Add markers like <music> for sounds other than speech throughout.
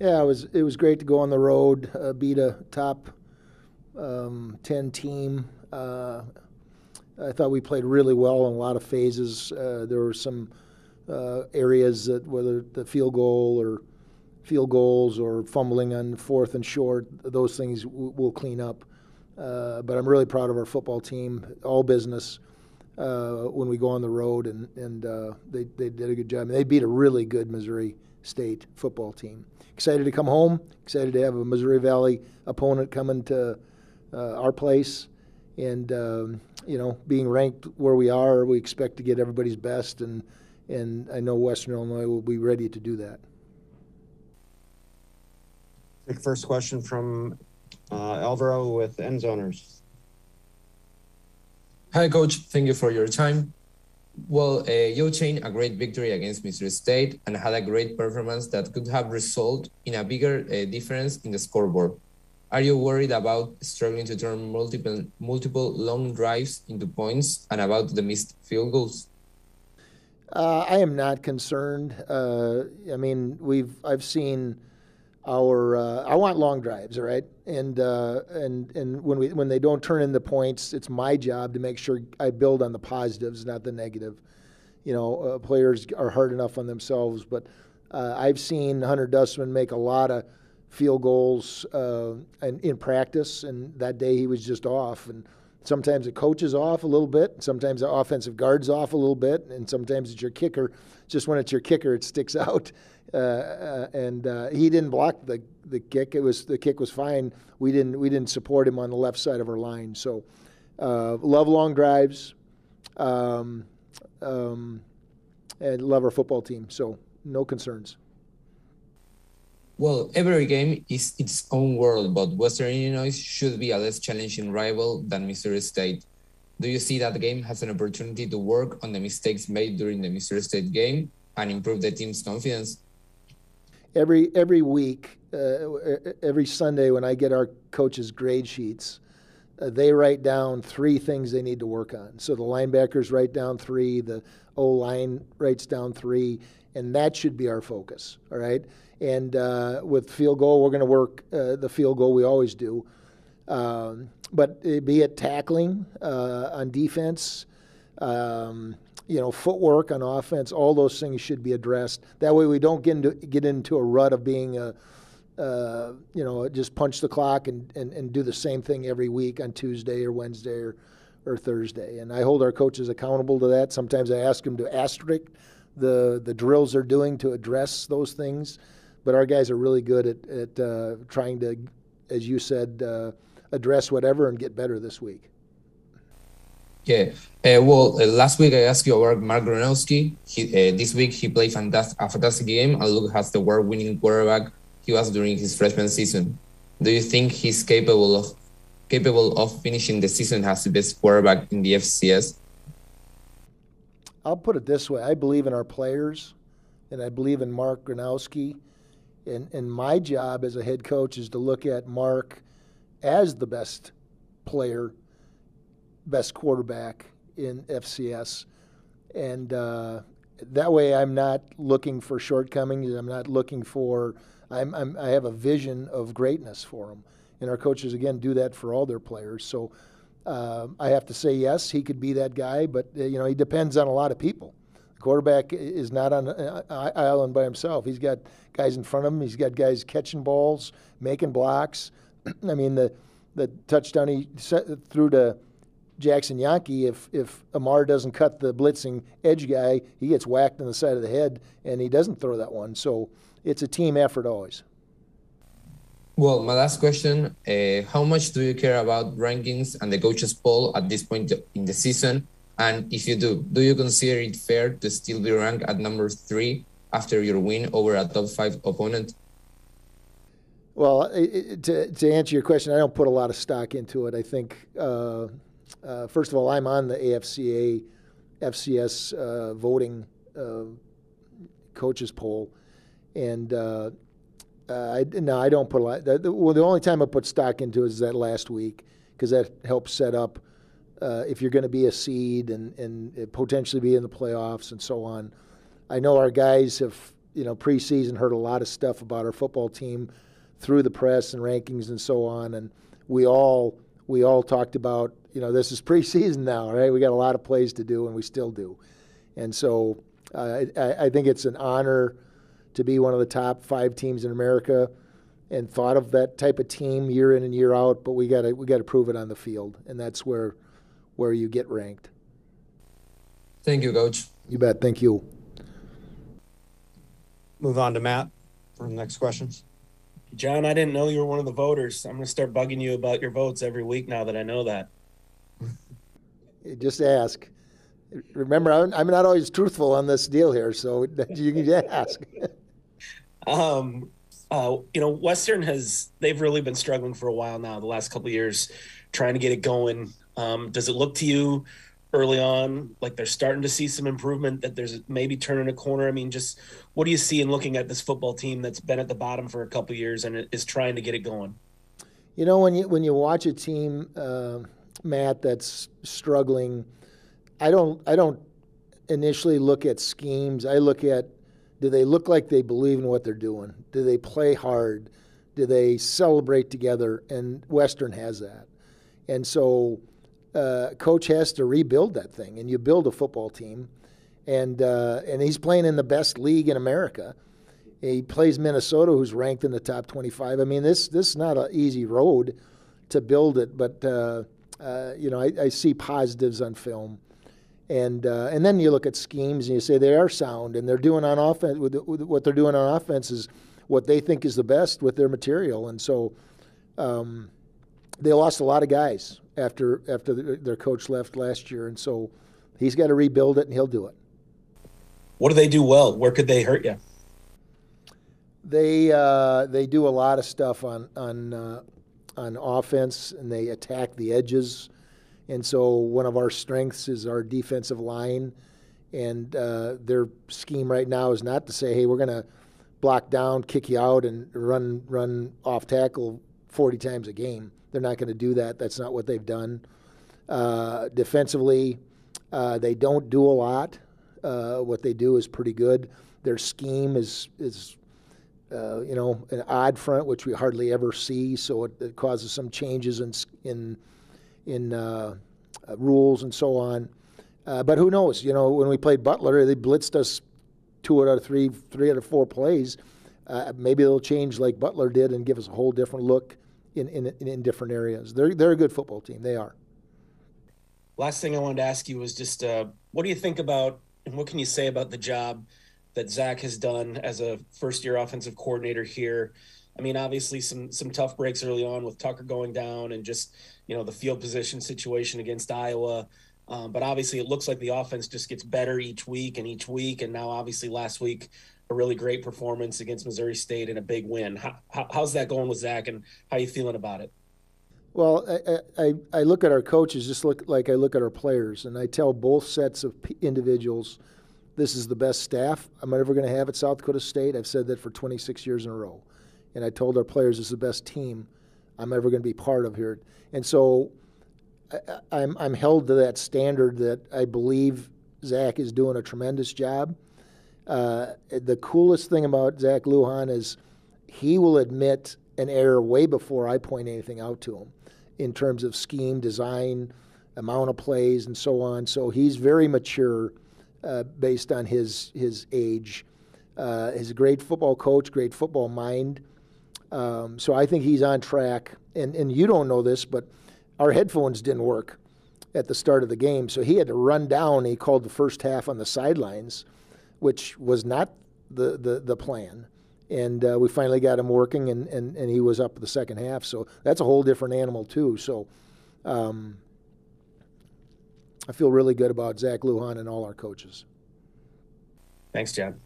Yeah, it was it was great to go on the road, uh, beat a top um, ten team. Uh, I thought we played really well in a lot of phases. Uh, there were some uh, areas that whether the field goal or field goals or fumbling on fourth and short, those things we'll clean up. Uh, but I'm really proud of our football team, all business. Uh, when we go on the road, and and uh, they they did a good job. They beat a really good Missouri State football team. Excited to come home. Excited to have a Missouri Valley opponent coming to uh, our place, and um, you know, being ranked where we are, we expect to get everybody's best, and and I know Western Illinois will be ready to do that. Take first question from uh, Alvaro with End Zoners. Hi, Coach. Thank you for your time. Well, uh, obtained a great victory against Missouri State and had a great performance that could have resulted in a bigger uh, difference in the scoreboard. Are you worried about struggling to turn multiple multiple long drives into points and about the missed field goals? Uh, I am not concerned. Uh, I mean, we've I've seen our uh, I want long drives, all right, and uh, and and when we when they don't turn in the points, it's my job to make sure I build on the positives, not the negative. You know, uh, players are hard enough on themselves, but uh, I've seen Hunter Dustman make a lot of field goals uh, in, in practice, and that day he was just off. And sometimes the coach is off a little bit, sometimes the offensive guard's off a little bit, and sometimes it's your kicker. Just when it's your kicker, it sticks <laughs> out. Uh, uh, and uh, he didn't block the, the kick. It was the kick was fine. We didn't we didn't support him on the left side of our line. So uh, love long drives, um, um, and love our football team. So no concerns. Well, every game is its own world, but Western Illinois should be a less challenging rival than Missouri State. Do you see that game has an opportunity to work on the mistakes made during the Missouri State game and improve the team's confidence? Every every week, uh, every Sunday when I get our coaches' grade sheets, uh, they write down three things they need to work on. So the linebackers write down three, the O line writes down three, and that should be our focus. All right. And uh, with field goal, we're going to work uh, the field goal. We always do. Um, but be it tackling uh, on defense, um, you know, footwork on offense, all those things should be addressed. That way, we don't get into get into a rut of being a, uh, you know, just punch the clock and, and, and do the same thing every week on Tuesday or Wednesday or, or Thursday. And I hold our coaches accountable to that. Sometimes I ask them to asterisk the the drills they're doing to address those things. But our guys are really good at, at uh, trying to, as you said, uh, address whatever and get better this week. Yeah. Uh, well, uh, last week I asked you about Mark Gronowski. He, uh, this week he played fantastic, a fantastic game and look as the world-winning quarterback he was during his freshman season. Do you think he's capable of capable of finishing the season as the best quarterback in the FCS? I'll put it this way: I believe in our players, and I believe in Mark Gronowski. And, and my job as a head coach is to look at Mark as the best player, best quarterback in FCS. And uh, that way I'm not looking for shortcomings. I'm not looking for, I'm, I'm, i have a vision of greatness for him. And our coaches, again, do that for all their players. So uh, I have to say, yes, he could be that guy, but, uh, you know, he depends on a lot of people The quarterback is not on an island by himself. He's got guys in front of him. He's got guys catching balls, making blocks. <clears throat> I mean, the the touchdown he threw to Jaxon Janke, if if Amar doesn't cut the blitzing edge guy, he gets whacked in the side of the head, and he doesn't throw that one. So it's a team effort always. Well, my last question: uh, How much do you care about rankings and the coaches poll at this point in the season? And if you do, do you consider it fair to still be ranked at number three after your win over a top five opponent? Well, to, to answer your question, I don't put a lot of stock into it. I think, uh, uh, first of all, I'm on the AFCA, FCS uh, voting uh, coaches poll. And uh, I, no, I don't put a lot. The, well, the only time I put stock into is that last week because that helps set up – uh, if you're going to be a seed and, and potentially be in the playoffs and so on. I know our guys have you know, preseason heard a lot of stuff about our football team through the press and rankings and so on, and we all we all talked about, you know, this is preseason now, right? We got a lot of plays to do, and we still do, and so uh, I, I think it's an honor to be one of the top five teams in America and thought of that type of team year in and year out, but we got to we got to prove it on the field, and that's where where you get ranked. Thank you, coach. You bet. Thank you. Move on to Matt for the next questions. John, I didn't know you were one of the voters. I'm going to start bugging you about your votes every week now that I know that. <laughs> Just ask. Remember, I'm, I'm not always truthful on this deal here, so <laughs> you can ask. <laughs> Um, uh, you know, Western has they've really been struggling for a while now. The last couple years, trying to get it going. Um, does it look to you early on like they're starting to see some improvement? That there's maybe turning a corner. I mean, just what do you see in looking at this football team that's been at the bottom for a couple years and is trying to get it going? You know, when you when you watch a team, uh, Matt, that's struggling, I don't I don't initially look at schemes. I look at do they look like they believe in what they're doing? Do they play hard? Do they celebrate together? And Western has that. And so, uh, coach has to rebuild that thing, and you build a football team. And uh, and he's playing in the best league in America. He plays Minnesota, who's ranked in the top 25. I mean, this this is not an easy road to build it, but uh, uh you know, I, I see positives on film and uh, and then you look at schemes and you say they are sound and they're doing on offense with, with what they're doing on offense is what they think is the best with their material and so um, they lost a lot of guys after after their coach left last year and so he's got to rebuild it and he'll do it what do they do well where could they hurt you they uh, they do a lot of stuff on on uh, on offense and they attack the edges and so one of our strengths is our defensive line. And uh, their scheme right now is not to say, hey, we're going to block down, kick you out, and run run off tackle 40 times a game. They're not going to do that. That's not what they've done. Uh, defensively, uh, they don't do a lot. Uh, what they do is pretty good. Their scheme is is uh, you know an odd front, which we hardly ever see. So it, it causes some changes in in in uh, uh, rules and so on. But who knows? You know, when we played Butler, they blitzed us two out of three, three out of four plays. Maybe they'll change like Butler did and give us a whole different look in, in, in different areas. They're, they're a good football team. They are. Last thing I wanted to ask you was just uh, what do you think about and what can you say about the job that Zach has done as a first year offensive coordinator here? I mean, obviously some some tough breaks early on with Tucker going down and just you know the field position situation against Iowa. Um, but obviously, it looks like the offense just gets better each week and each week. And now, obviously, last week a really great performance against Missouri State and a big win. How, how, how's that going with Zach, and how are you feeling about it? Well, I, I, I look at our coaches just look like I look at our players, and I tell both sets of individuals, this is the best staff I'm ever going to have at South Dakota State. I've said that for 26 years in a row and I told our players it's the best team I'm ever going to be part of here. And so I, I'm, I'm held to that standard that I believe Zach is doing a tremendous job. Uh, the coolest thing about Zach Lujan is he will admit an error way before I point anything out to him in terms of scheme, design, amount of plays, and so on. So he's very mature uh, based on his his age. Uh, he's a great football coach, great football mind. Um, so I think he's on track. And, and you don't know this, but our headphones didn't work at the start of the game. So he had to run down. He called the first half on the sidelines, which was not the, the, the plan. And uh, we finally got him working, and, and, and he was up the second half. So that's a whole different animal, too. So um, I feel really good about Zach Lujan and all our coaches. Thanks, John.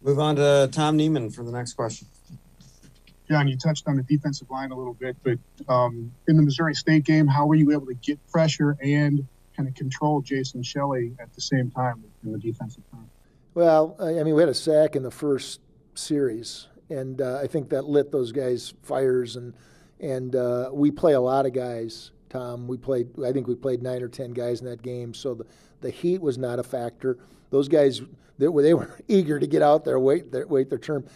Move on to Tom Neiman for the next question. John, you touched on the defensive line a little bit, but um, in the Missouri State game, how were you able to get pressure and kind of control Jason Shelley at the same time in the defensive front? Well, I mean, we had a sack in the first series, and uh, I think that lit those guys' fires. And and uh, we play a lot of guys. Tom, we played. I think we played nine or ten guys in that game. So the The heat was not a factor. Those guys, they were, they were <laughs> eager to get out there, wait their, wait their turn,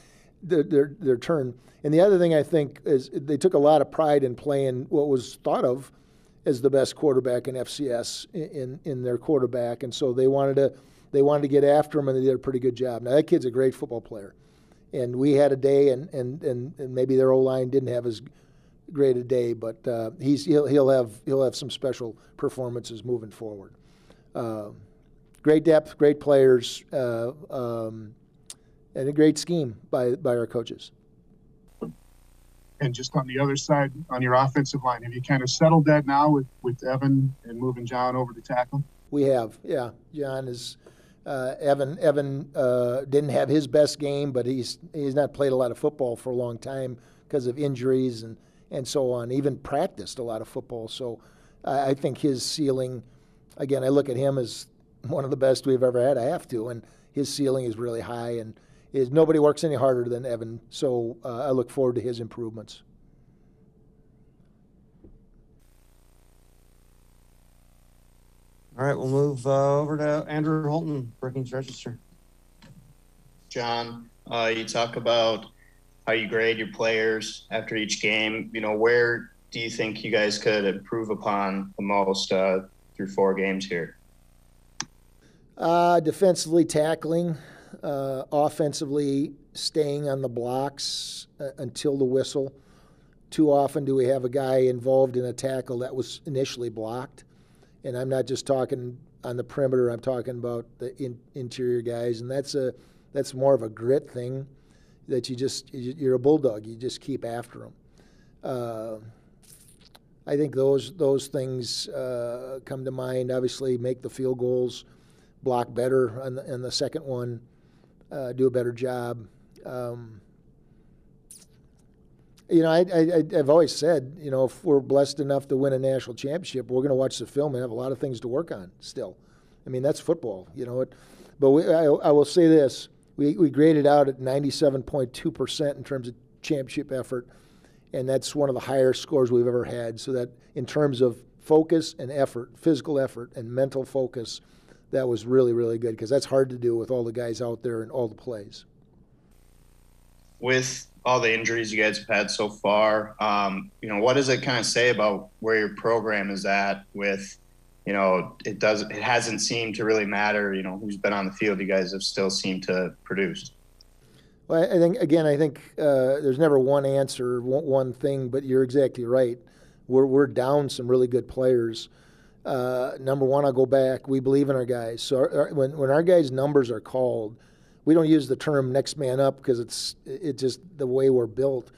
their, their, their turn. And the other thing I think is they took a lot of pride in playing what was thought of as the best quarterback in FCS in, in their quarterback, and so they wanted to they wanted to get after him, and they did a pretty good job. Now that kid's a great football player, and we had a day, and and and, and maybe their O line didn't have as great a day, but uh, he's he'll he'll have he'll have some special performances moving forward. Uh, great depth, great players, uh, um, and a great scheme by by our coaches. And just on the other side, on your offensive line, have you kind of settled that now with, with Evan and moving John over to tackle? We have, yeah. John is uh, Evan. Evan uh, didn't have his best game, but he's he's not played a lot of football for a long time because of injuries and and so on. Even practiced a lot of football, so I, I think his ceiling. Again, I look at him as one of the best we've ever had. I have to, and his ceiling is really high, and is nobody works any harder than Evan. So uh, I look forward to his improvements. All right, we'll move uh, over to Andrew Holton, Brookings Register. John, uh, you talk about how you grade your players after each game. You know, where do you think you guys could improve upon the most uh, through four games here? Uh, defensively tackling, uh, offensively staying on the blocks uh, until the whistle. Too often do we have a guy involved in a tackle that was initially blocked, and I'm not just talking on the perimeter. I'm talking about the in, interior guys, and that's a that's more of a grit thing that you just you're a bulldog. You just keep after them. Uh, I think those those things uh, come to mind. Obviously, make the field goals, block better on the, on the second one, uh, do a better job. Um, you know, I, I've always said, you know, if we're blessed enough to win a national championship, we're going to watch the film and have a lot of things to work on still. I mean, that's football, you know. It, but we, I, I will say this we, we graded out at 97.2% in terms of championship effort, and that's one of the higher scores we've ever had. So that in terms of focus and effort, physical effort and mental focus, that was really, really good because that's hard to do with all the guys out there and all the plays. With all the injuries you guys have had so far, um, you know, what does it kind of say about where your program is at with, you know, it does it hasn't seemed to really matter, you know, who's been on the field. You guys have still seemed to produce. Well, I think again, I think uh, there's never one answer, one, one thing, but you're exactly right. We're we're down some really good players. Uh, number one, I'll go back. We believe in our guys. So our, our, when when our guys' numbers are called, we don't use the term next man up because it's it's just the way we're built.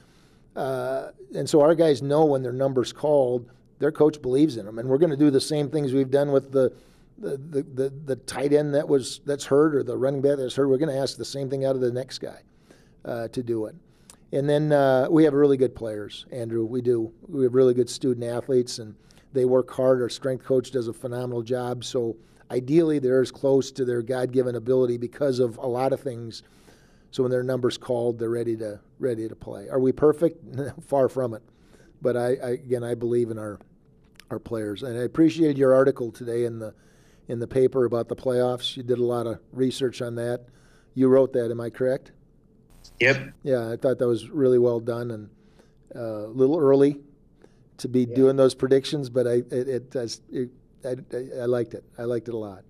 Uh, and so our guys know when their numbers called, their coach believes in them, and we're going to do the same things we've done with the the, the, the, the tight end that was that's hurt or the running back that's hurt. We're going to ask the same thing out of the next guy uh, to do it. And then uh, we have really good players, Andrew. We do. We have really good student athletes, and they work hard. Our strength coach does a phenomenal job. So ideally, they're as close to their God-given ability because of a lot of things. So when their numbers called, they're ready to ready to play. Are we perfect? <laughs> Far from it. But I, I again, I believe in our our players, and I appreciated your article today in the in the paper about the playoffs. You did a lot of research on that. You wrote that, am I correct? Yep. Yeah, I thought that was really well done and uh, a little early to be yeah. doing those predictions, but I it, it, it I, I, liked it. I liked it a lot.